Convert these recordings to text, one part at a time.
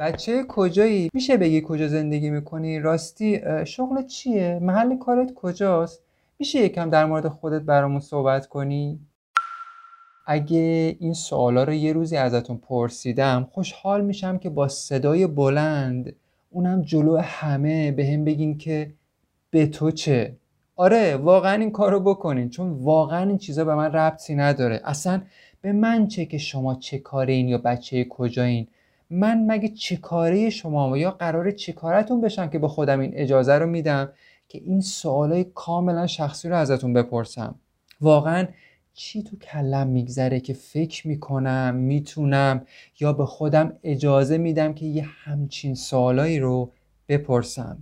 بچه کجایی؟ میشه بگی کجا زندگی می‌کنی؟ راستی شغل چیه؟ محل کارت کجاست؟ میشه یکم در مورد خودت برامون صحبت کنی؟ اگه این سوالا رو یه روزی ازتون پرسیدم خوشحال میشم که با صدای بلند اونم جلو همه به هم بگین که به تو چه؟ آره واقعا این کارو بکنین چون واقعا این چیزا به من ربطی نداره. اصلا به من چه که شما چه کارین یا بچه کجایین؟ من مگه چه کاره شما یا قرار چه کارتون بشم که با خودم این اجازه رو میدم که این سوالای کاملا شخصی رو ازتون بپرسم؟ واقعا چی تو کلم میگذره که فکر می‌کنم می‌تونم یا به خودم اجازه میدم که یه همچین سوالایی رو بپرسم؟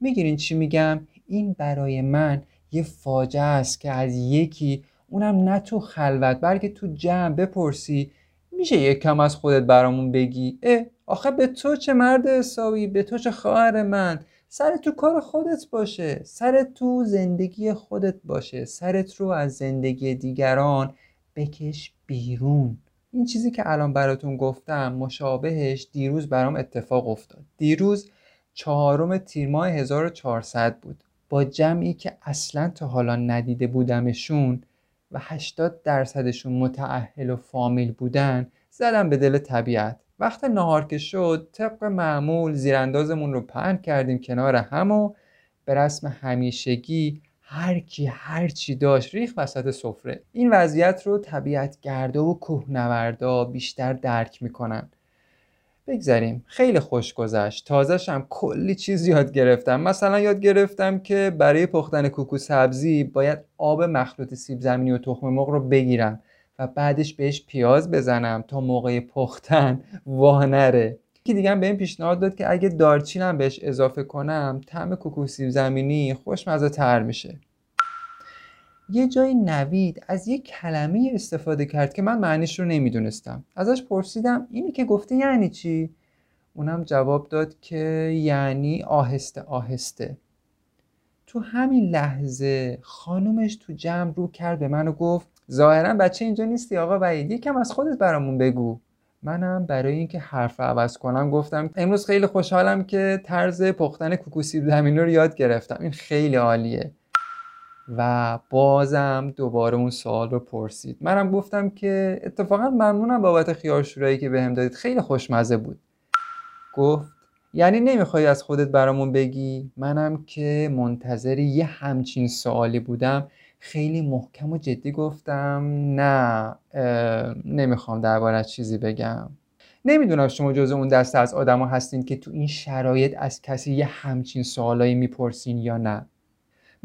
می‌گیرین چی میگم؟ این برای من یه فاجعه است که از یکی اونم نه تو خلوت بلکه تو جمع بپرسی میشه یک کم از خودت برامون بگی؟ اه آخه به تو چه مرد حسابی؟ به تو چه خواهر من؟ سرت تو کار خودت باشه. سرت تو زندگی خودت باشه. سرت رو از زندگی دیگران بکش بیرون. این چیزی که الان براتون گفتم مشابهش دیروز برام اتفاق افتاد. دیروز چهارم تیر ماه 1400 بود. با جمعی که اصلا تا حالا ندیده بودمشون و 80 درصدشون متعهل و فامیل بودن زدم به دل طبیعت. وقت نهار که شد طبق معمول زیراندازمون رو پهن کردیم کنار هم و به رسم همیشگی هر کی هر چی داشت ریخ وسط سفره. این وضعیت رو طبیعت گرده و کوهنوردا بیشتر درک می‌کنن. بگذاریم خیلی خوش گذشت. تازهش هم کلی چیز یاد گرفتم. مثلا یاد گرفتم که برای پختن کوکو سبزی باید آب مخلوط سیب زمینی و تخم مرغ رو بگیرم و بعدش بهش پیاز بزنم تا موقع پختن وانره که دیگه به این پیشنهاد داد که اگه دارچینم بهش اضافه کنم طعم کوکو سیب زمینی خوشمزه تر میشه. یه جای نوید از یه کلمه استفاده کرد که من معنیش رو نمی‌دونستم. ازش پرسیدم اینی که گفته یعنی چی؟ اونم جواب داد که یعنی آهسته آهسته. تو همین لحظه خانومش تو جمع رو کرد به من و گفت ظاهرا بچه اینجا نیستی آقا وحید یکم از خودت برامون بگو. منم برای اینکه حرف عوض کنم گفتم امروز خیلی خوشحالم که طرز پختن کوکوسی زمینی رو یاد گرفتم. این خیلی عالیه. و بازم دوباره اون سوال رو پرسید. منم گفتم که اتفاقا ممنونم بابت خیار شورایی که بهم دادید. خیلی خوشمزه بود. گفت یعنی نمی‌خوای از خودت برامون بگی؟ منم که منتظر یه همچین سوالی بودم. خیلی محکم و جدی گفتم نه نمی‌خوام درباره چیزی بگم. نمی‌دونم شما جز اون دسته از آدما هستین که تو این شرایط از کسی یه همچین سوالایی می‌پرسین یا نه.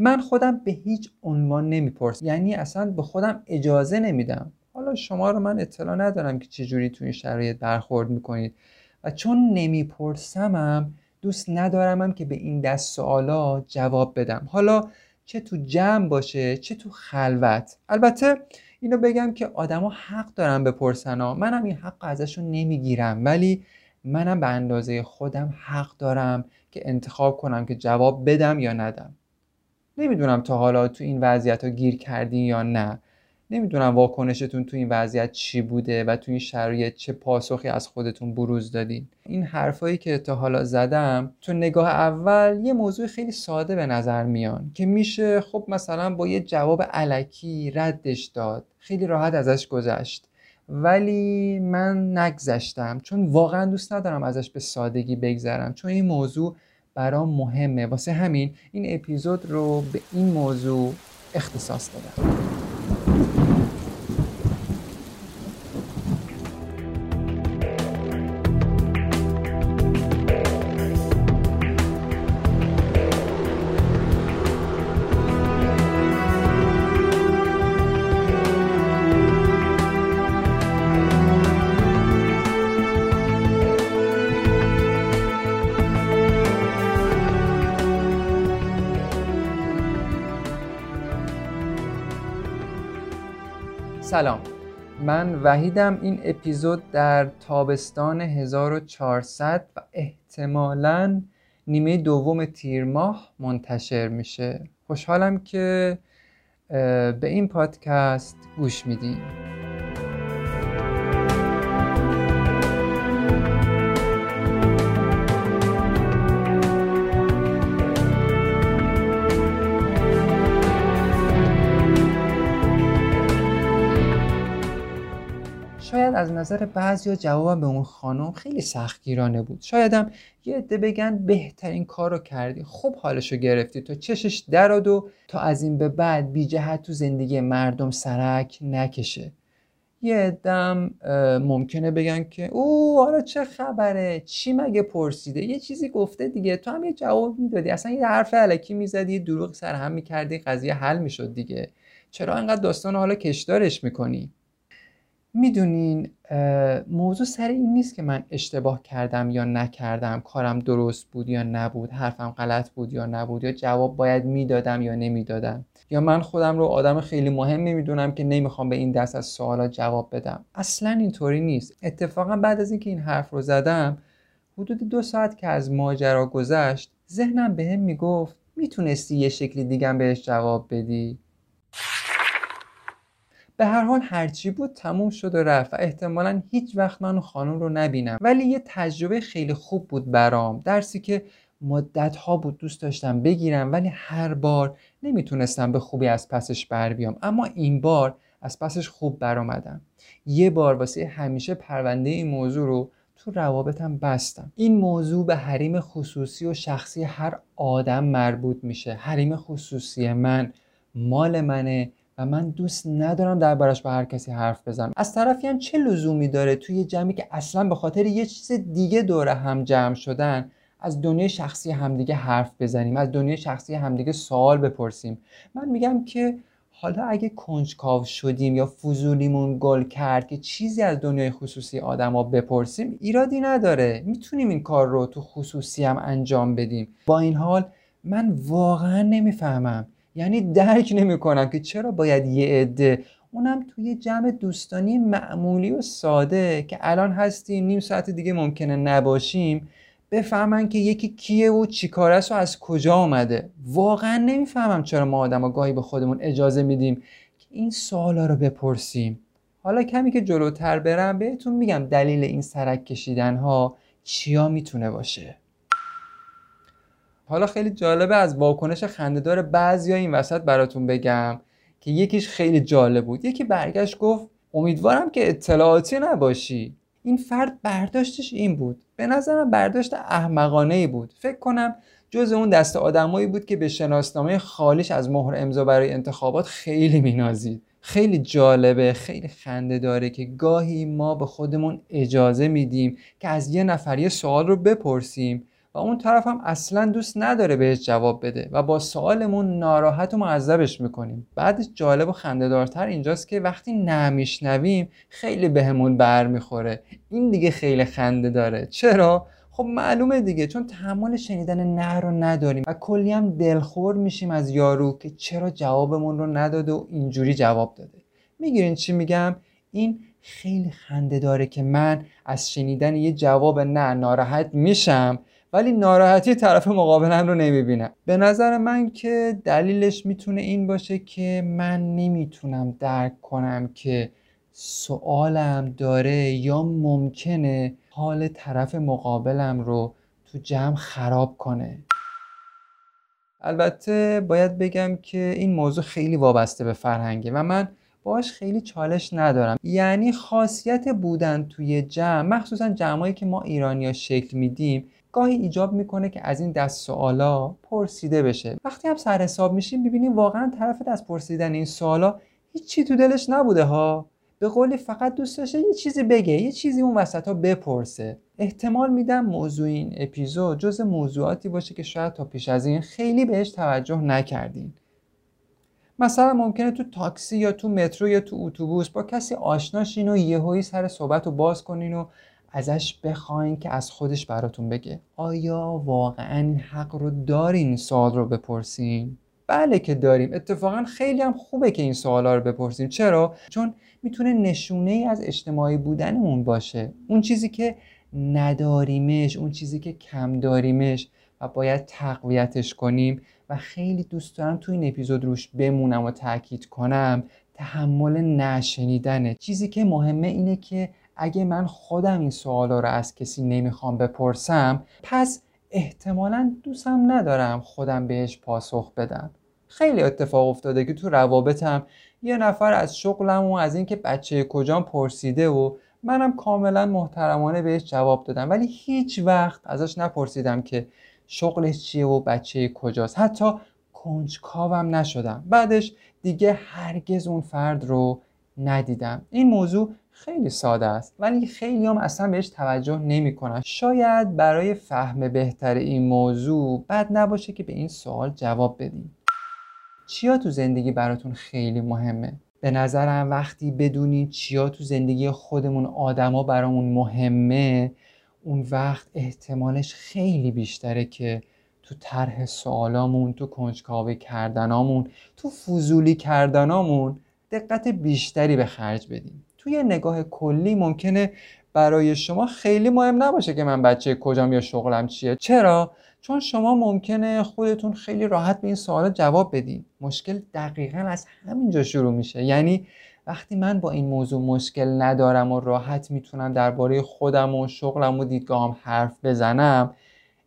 من خودم به هیچ عنوان نمی‌پرسم. یعنی اصلا به خودم اجازه نمیدم. حالا شما رو من اطلاع ندارم که چجوری تو این شرایط برخورد می‌کنید. و چون نمیپرسمم دوست ندارمم که به این دست سوالا جواب بدم. حالا چه تو جمع باشه چه تو خلوت. البته اینو بگم که آدما حق دارن بپرسن ها. منم این حق ازشون نمی‌گیرم. ولی منم به اندازه خودم حق دارم که انتخاب کنم که جواب بدم یا ندم. نمی‌دونم تا حالا تو این وضعیت ها گیر کردین یا نه. نمی‌دونم واکنشتون تو این وضعیت چی بوده و تو این شرایط چه پاسخی از خودتون بروز دادین. این حرفایی که تا حالا زدم تو نگاه اول یه موضوع خیلی ساده به نظر میان که میشه خب مثلا با یه جواب علکی ردش داد. خیلی راحت ازش گذشت. ولی من نگذشتم چون واقعا دوست ندارم ازش به سادگی بگذرم. چون این موضوع برام مهمه. واسه همین این اپیزود رو به این موضوع اختصاص دادم. سلام. من وحیدم این اپیزود در تابستان 1400 و احتمالا نیمه دوم تیر ماه منتشر میشه. خوشحالم که به این پادکست گوش میدین. از نظر بعضی جوابم به اون خانم خیلی سختگیرانه بود. شایدم یه عده بگن بهترین کار رو کردی. خوب حالشو گرفتی. تا چشش دراد و تا از این به بعد بی جهت تو زندگی مردم سرک نکشه. یه عدم ممکنه بگن که او حالا چه خبره؟ چی مگه پرسیده؟ یه چیزی گفته دیگه. تو هم یه جواب می‌دادی. اصلا یه حرف علکی می‌زدی یه دروغ سر هم می‌کردی قضیه حل می‌شد دیگه. چرا انقدر داستان حالا کشدارش می‌کنی؟ می‌دونین موضوع سر این نیست که من اشتباه کردم یا نکردم کارم درست بود یا نبود حرفم غلط بود یا نبود یا جواب باید می‌دادم یا نمی‌دادم. یا من خودم رو آدم خیلی مهمی می‌دونم که نمی‌خوام به این دست از سوالات جواب بدم. اصلا اینطوری نیست. اتفاقا بعد از اینکه این حرف رو زدم حدود دو ساعت که از ماجرا گذشت ذهنم بهم به می‌گفت می‌تونستی یه شکلی دیگه بهش جواب بدی؟ به هر حال هرچی بود تموم شد و رفت و احتمالا هیچ وقت من خانم رو نبینم. ولی یه تجربه خیلی خوب بود برام. درسی که مدت ها بود دوست داشتم بگیرم ولی هر بار نمی‌تونستم به خوبی از پسش بر بیام. اما این بار از پسش خوب برآمدم یه بار واسه همیشه پرونده این موضوع رو تو روابطم بستم. این موضوع به حریم خصوصی و شخصی هر آدم مربوط میشه. حریم خصوصی من مال منه من دوست ندارم دربارش با هر کسی حرف بزنم. از طرفی هم چه لزومی داره توی جمعی که اصلا به خاطر یه چیز دیگه دوره هم جمع شدن از دنیای شخصی همدیگه حرف بزنیم از دنیای شخصی همدیگه سوال بپرسیم؟ من میگم که حالا اگه کنجکاو شدیم یا فضولیمون گل کرد که چیزی از دنیای خصوصی آدما بپرسیم ایرادی نداره. می‌تونیم این کار رو تو خصوصی هم انجام بدیم. با این حال من واقعا نمی‌فهمم یعنی درک نمی‌کنم که چرا باید یه عده. اونم توی جمع دوستانی معمولی و ساده که الان هستیم نیم ساعت دیگه ممکنه نباشیم بفهمن که یکی کیه و چیکاره است و از کجا آمده واقعا نمی‌فهمم چرا ما آدم گاهی به خودمون اجازه میدیم که این سوالا رو بپرسیم. حالا کمی که جلوتر برم بهتون میگم دلیل این سرک کشیدن ها چیا می‌تونه باشه. حالا خیلی جالبه از واکنش خندهدار بعضیا این وسط براتون بگم که یکیش خیلی جالب بود. یکی برگشت گفت امیدوارم که اطلاعاتی نباشی. این فرد برداشتش این بود. به نظرم برداشت احمقانه ای بود. فکر کنم جز اون دست آدمایی بود که به شناسنامه خالیش از مهر امضا برای انتخابات خیلی مینازید. خیلی جالبه خیلی خنده داره که گاهی ما به خودمون اجازه میدیم که از یه نفر یه سوال رو بپرسیم. و اون طرف هم اصلا دوست نداره بهش جواب بده و با سوالمون ناراحت و معذبش می‌کنیم. بعدش جالب و خندهدارتر اینجاست که وقتی نمیشنویم خیلی بهمون بر می‌خوره این دیگه خیلی خنده داره. چرا؟ خب معلومه دیگه چون تحمل شنیدن نه رو نداریم و کلی هم دلخور میشیم از یارو که چرا جوابمون رو نداده و اینجوری جواب داده. می‌گیرین چی میگم؟ این خیلی خنده داره که من از شنیدن یه جواب نه ناراحت میشم. ولی ناراحتی طرف مقابلم رو نمی‌بینم به نظر من که دلیلش می‌تونه این باشه که من نمی‌تونم درک کنم که سوالم داره یا ممکنه حال طرف مقابلم رو تو جمع خراب کنه. البته باید بگم که این موضوع خیلی وابسته به فرهنگه و من باش خیلی چالش ندارم. یعنی خاصیت بودن توی جمع مخصوصا جمعایی که ما ایرانیا شکل میدیم گاهی ایجاب می‌کنه که از این دست سوالا پرسیده بشه. وقتی هم سر حساب میشیم ببینیم واقعا طرف دست پرسیدن این سوالا هیچی تو دلش نبوده ها. به قولی فقط دوست داشته یه چیزی بگه یه چیزی اون وسط ها بپرسه. احتمال میدم موضوع این اپیزود جز موضوعاتی باشه که شاید تا پیش از این خیلی بهش توجه نکردین. مثلا ممکنه تو تاکسی یا تو مترو یا تو اتوبوس با کسی آشناشین و یهویی سر صحبت رو باز کنین و ازش بخواین که از خودش براتون بگه. آیا واقعا این حق رو دارین این سوال رو بپرسین؟ بله که داریم. اتفاقا خیلی هم خوبه که این سوالا رو بپرسیم چرا؟ چون می‌تونه نشونه ای از اجتماعی بودنمون باشه. اون چیزی که نداریمش اون چیزی که کم داریمش و باید تقویتش کنیم. و خیلی دوست دارم تو این اپیزود روش بمونم و تاکید کنم. تحمل نشنیدنه. چیزی که مهمه اینه که اگه من خودم این سوالا رو از کسی نمی‌خوام بپرسم پس احتمالا دوستم ندارم خودم بهش پاسخ بدم. خیلی اتفاق افتاده که تو روابطم یه نفر از شغلم و از اینکه بچه کجام پرسیده و منم کاملا محترمانه بهش جواب دادم. ولی هیچ وقت ازش نپرسیدم که شغلش چیه و بچه کجاست. حتی کنجکاوم نشدم. بعدش دیگه هرگز اون فرد رو ندیدم. این موضوع خیلی ساده است. ولی خیلی هم اصلا بهش توجه نمی کنن. شاید برای فهم بهتر این موضوع بد نباشه که به این سوال جواب بدیم. چیا تو زندگی براتون خیلی مهمه؟ به نظرم وقتی بدونید چیا تو زندگی خودمون آدما برامون مهمه اون وقت احتمالش خیلی بیشتره که تو طرح سوالامون تو کنجکاوی کردنامون تو فضولی کردنامون دقت بیشتری به خرج بدیم. توی نگاه کلی ممکنه برای شما خیلی مهم نباشه که من بچه کجام یا شغلم چیه. چرا؟ چون شما ممکنه خودتون خیلی راحت به این سوالات جواب بدین. مشکل دقیقا از همینجا شروع میشه. یعنی وقتی من با این موضوع مشکل ندارم و راحت می‌تونم درباره خودم و شغلم و دیدگاهم حرف بزنم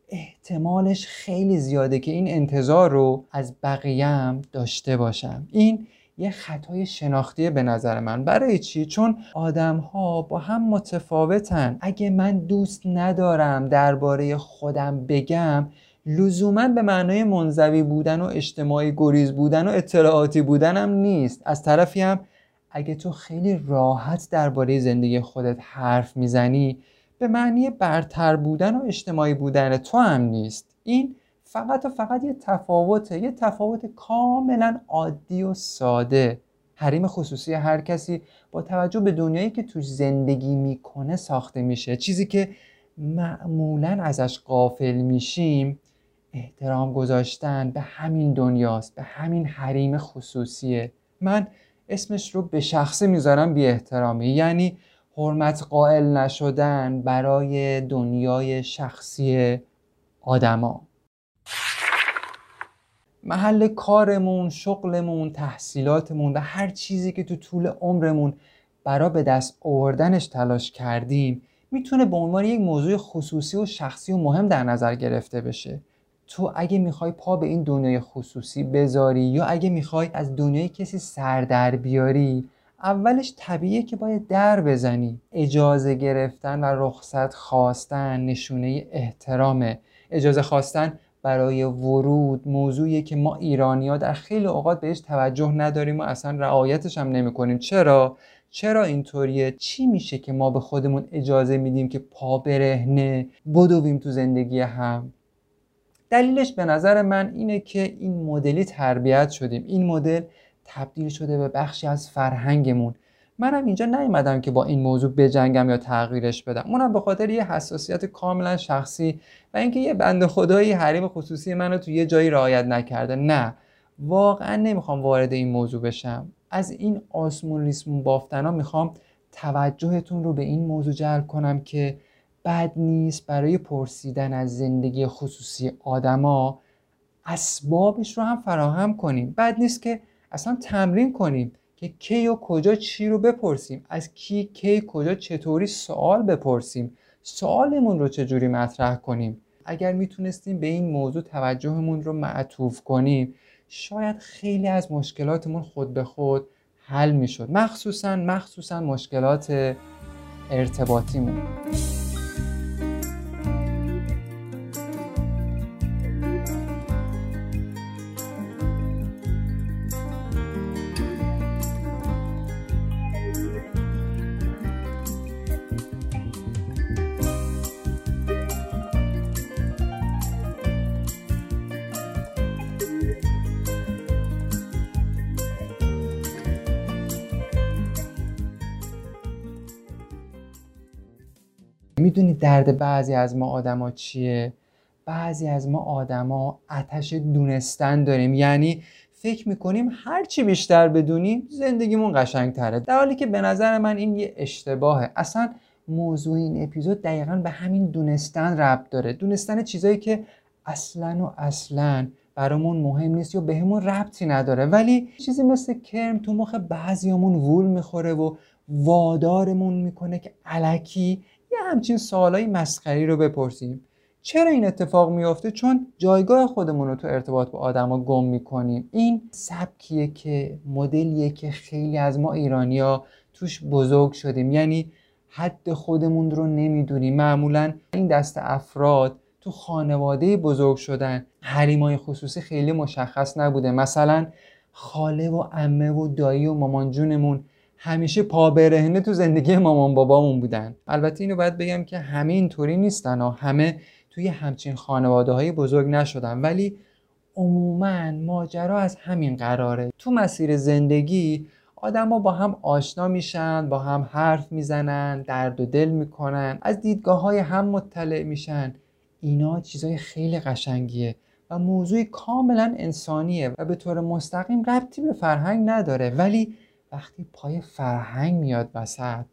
احتمالش خیلی زیاده که این انتظار رو از بقیه داشته باشم. این یه خطای شناختی به نظر من. برای چی؟ چون آدم ها با هم متفاوتن. اگه من دوست ندارم درباره خودم بگم لزوما به معنای منزوی بودن و اجتماعی گریز بودن و اطلاعاتی بودنم نیست. از طرفی هم اگه تو خیلی راحت درباره زندگی خودت حرف می‌زنی به معنی برتر بودن و اجتماعی بودن تو هم نیست. این فقط و فقط یه تفاوته یه تفاوت کاملا عادی و ساده. حریم خصوصی هر کسی با توجه به دنیایی که توش زندگی می‌کنه ساخته میشه. چیزی که معمولا ازش قافل میشیم احترام گذاشتن به همین دنیاست به همین حریم خصوصیه. من اسمش رو به شخصه می‌ذارم بی احترامی یعنی حرمت قائل نشدن برای دنیای شخصی آدما. محل کارمون، شغلمون، تحصیلاتمون و هر چیزی که تو طول عمرمون برا به دست آوردنش تلاش کردیم می‌تونه به عنوان یک موضوع خصوصی و شخصی و مهم در نظر گرفته بشه. تو اگه می‌خوای پا به این دنیای خصوصی بذاری یا اگه می‌خوای از دنیای کسی سر در بیاری اولش طبیعیه که باید در بزنی. اجازه گرفتن و رخصت خواستن نشونه احترامه. اجازه خواستن برای ورود موضوعیه که ما ایرانیا در خیلی اوقات بهش توجه نداریم و اصلا رعایتش هم نمی چرا؟ چرا اینطوریه؟ چی میشه که ما به خودمون اجازه میدیم که پا برهنه بدویم تو زندگی هم؟ دلیلش به نظر من اینه که این مدلی تربیت شدیم. این مدل تبدیل شده به بخشی از فرهنگمون. منم اینجا نیومدم که با این موضوع بجنگم یا تغییرش بدم. اونم به خاطر یه حساسیت کاملا شخصی و اینکه یه بند خدایی حریم خصوصی منو تو یه جایی رعایت نکرده. نه واقعا نمی‌خوام وارد این موضوع بشم. از این آسمون ریسمون بافتنا می‌خوام توجهتون رو به این موضوع جلب کنم که بد نیست برای پرسیدن از زندگی خصوصی آدما اسبابش رو هم فراهم کنیم. بد نیست که اصلا تمرین کنیم. که کی و کجا چی رو بپرسیم از کی کی کجا چطوری سوال بپرسیم. سوالمون رو چجوری مطرح کنیم؟ اگر می‌تونستیم به این موضوع توجهمون رو معطوف کنیم شاید خیلی از مشکلاتمون خود به خود حل می‌شد. مخصوصا مخصوصا مشکلات ارتباطیمون. می‌دونی درد بعضی از ما آدما چیه؟ بعضی از ما آدما آتش دونستن داریم. یعنی فکر می‌کنیم هرچی بیشتر بدونیم زندگیمون قشنگتره. در حالی که به نظر من این یه اشتباهه. اصلا موضوع این اپیزود دقیقا به همین دونستن ربط داره. دونستن چیزایی که اصلا و اصلا برامون مهم نیست یا بهمون ربطی نداره. ولی چیزی مثل کرم تو مخ بعضیامون وول می‌خوره و وادارمون می‌کنه که علکی یه همچین سوالای مسخری رو بپرسیم. چرا این اتفاق میافته؟ چون جایگاه خودمون رو تو ارتباط با آدما گم می‌کنیم. این سبکیه که مدلیه که خیلی از ما ایرانیا توش بزرگ شدیم. یعنی حد خودمون رو نمی‌دونیم. معمولا این دست افراد تو خانواده بزرگ شدن. حریمای خصوصی خیلی مشخص نبوده. مثلا خاله و امه و دایی و مامان جونمون همیشه پا برهنه تو زندگی مامان بابامون بودن. البته اینو باید بگم که همه اینطوری نیستن و همه توی همچین خانواده های بزرگ نشدن. ولی عموما ماجرا از همین قراره. تو مسیر زندگی آدما با هم آشنا میشن با هم حرف می‌زنن درد و دل می‌کنن از دیدگاه های هم مطلع میشن. اینا چیزای خیلی قشنگیه و موضوع کاملا انسانیه و به طور مستقیم ربطی به فرهنگ نداره. ولی وقتی پای فرهنگ میاد وسط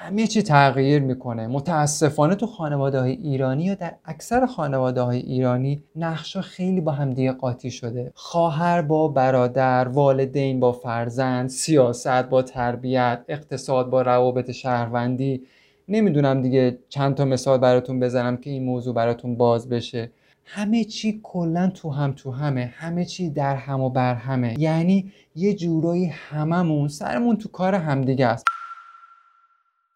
همه چی تغییر می‌کنه. متاسفانه تو خانواده های ایرانی یا در اکثر خانواده های ایرانی نقشا خیلی با هم دیگه قاطی شده. خواهر با برادر والدین با فرزند سیاست با تربیت اقتصاد با روابط شهروندی. نمی‌دونم دیگه چند تا مثال براتون بزنم که این موضوع براتون باز بشه. همه چی کلا تو هم تو همه همه چی در هم و بر همه. یعنی یه جورایی هممون سرمون تو کار همدیگه است.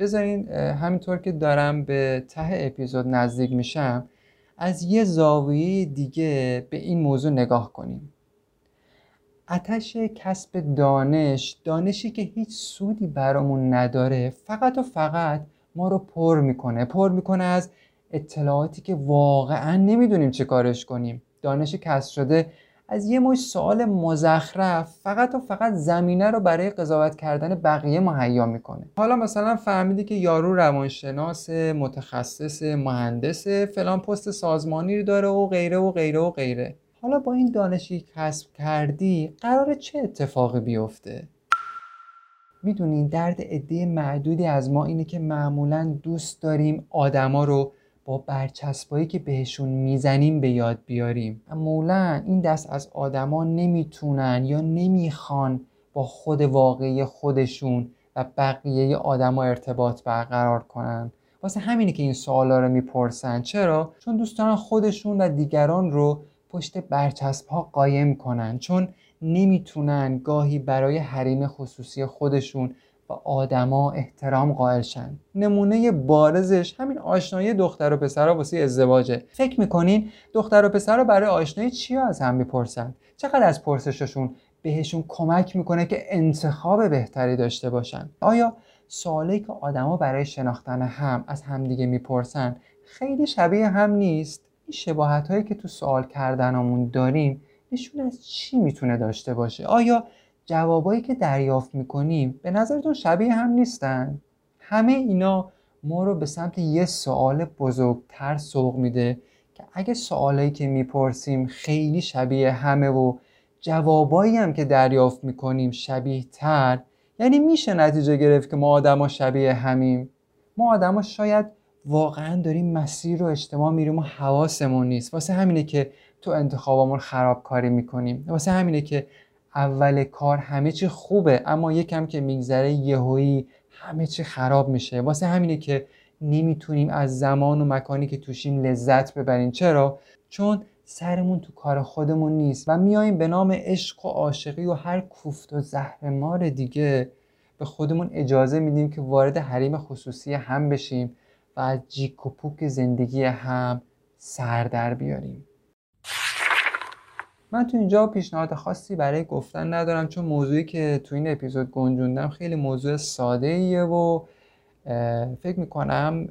بذارین همینطور که دارم به ته اپیزود نزدیک میشم از یه زاویه دیگه به این موضوع نگاه کنیم. اتش کسب دانش دانشی که هیچ سودی برامون نداره فقط و فقط ما رو پر می‌کنه. پر می‌کنه از اطلاعاتی که واقعا نمی‌دونیم چه کارش کنیم. دانش کسب شده از یه مش سوال مزخرف فقط و فقط زمینه رو برای قضاوت کردن بقیه مهیا می‌کنه. حالا مثلا فهمیدی که یارو روانشناس متخصص مهندس فلان پست سازمانی رو داره و غیره و غیره و غیره. حالا با این دانشی کسب کردی قرار چه اتفاقی بیفته؟ می‌دونین درد عده معدودی از ما اینه که معمولا دوست داریم آدما رو با برچسبایی که بهشون می‌زنیم به یاد بیاریم. معمولا این دست از آدما نمی‌تونن یا نمی‌خوان با خود واقعی خودشون و بقیه آدما ارتباط برقرار کنن. واسه همینه که این سوالا رو می‌پرسن. چرا؟ چون دوست دارن خودشون و دیگران رو پشت برچسب ها قایم کنن. چون نمی‌تونن گاهی برای حریم خصوصی خودشون و آدما احترام قائل شن. نمونه بارزش همین آشنایی دختر و پسر واسه ازدواجه. فکر می‌کنین دختر و پسر برای آشنایی چی از هم می‌پرسن؟ چقدر از پرسششون بهشون کمک می‌کنه که انتخاب بهتری داشته باشن؟ آیا سوالی که آدما برای شناختن هم از همدیگه می‌پرسن خیلی شبیه هم نیست؟ این شباهت هایی که تو سوال کردنمون داریم نشون از چی می‌تونه داشته باشه؟ آیا جوابایی که دریافت می‌کنیم به نظرتون شبیه هم نیستن؟ همه اینا ما رو به سمت یه سوال بزرگتر سوق میده که اگه سوالایی که می‌پرسیم خیلی شبیه همه و جوابایی هم که دریافت می‌کنیم شبیه تر یعنی میشه نتیجه گرفت که ما آدما شبیه همیم. ما آدما شاید واقعا داریم مسیر رو اجتماع میریم و حواسمون نیست. واسه همینه که تو انتخابامون خرابکاری می‌کنیم. واسه همینه که اول کار همه چی خوبه اما یکم که میگذره یهویی همه چی خراب میشه. واسه همینه که نمی‌تونیم از زمان و مکانی که توشیم لذت ببریم. چرا؟ چون سرمون تو کار خودمون نیست و میایم به نام عشق و عاشقی و هر کوفت و زهر مار دیگه به خودمون اجازه میدیم که وارد حریم خصوصی هم بشیم و از جیک و پوک زندگی هم سر در بیاریم. من تو اینجا پیشنهاد خاصی برای گفتن ندارم چون موضوعی که تو این اپیزود گنجوندم خیلی موضوع ساده ایه و فکر می‌کنم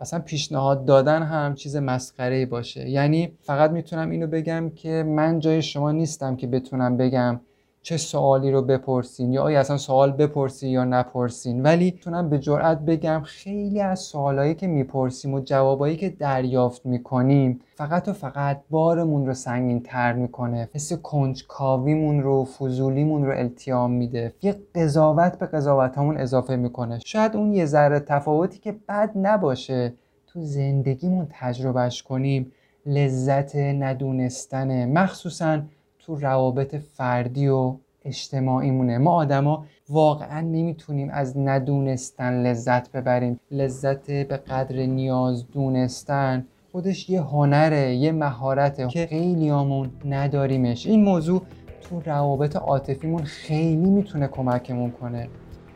اصلا پیشنهاد دادن هم چیز مسخره باشه. یعنی فقط می‌تونم اینو بگم که من جای شما نیستم که بتونم بگم چه سوالی رو بپرسین یا آیا اصلا سوال بپرسین یا نپرسین. ولی تونم به جرئت بگم خیلی از سوالایی که می‌پرسیم و جوابایی که دریافت می‌کنیم فقط و فقط بارمون رو سنگین تر می‌کنه. حس کنجکاویمون رو فضولیمون رو التیام میده. یه قضاوت به قضاوتامون اضافه می‌کنه. شاید اون یه ذره تفاوتی که بد نباشه تو زندگیمون تجربهش کنیم. لذت ندونستنه. مخصوصا تو روابط فردی و اجتماعیمونه. ما آدما واقعا نمی‌تونیم از ندونستن لذت ببریم. لذت به قدر نیاز دونستن خودش یه هنره یه مهارته که خیلیامون نداریمش. این موضوع تو روابط عاطفیمون خیلی می‌تونه کمکمون کنه.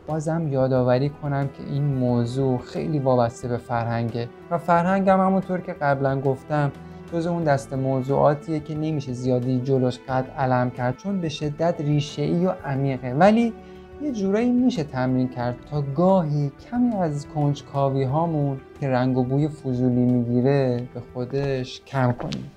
بازم یادآوری کنم که این موضوع خیلی وابسته به فرهنگه. و فرهنگم همونطور که قبلا گفتم جز اون دست موضوعاتیه که نمیشه زیادی جلوش قد علم کرد چون به شدت ریشه ای و عمیقه. ولی یه جورایی میشه تمرین کرد تا گاهی کمی از کنجکاوی هامون که رنگ و بوی فضولی می‌گیره به خودش کم کنیم.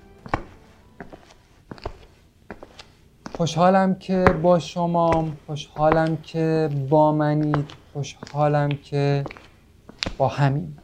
خوشحالم که با شمام خوشحالم که با منید خوشحالم که با همین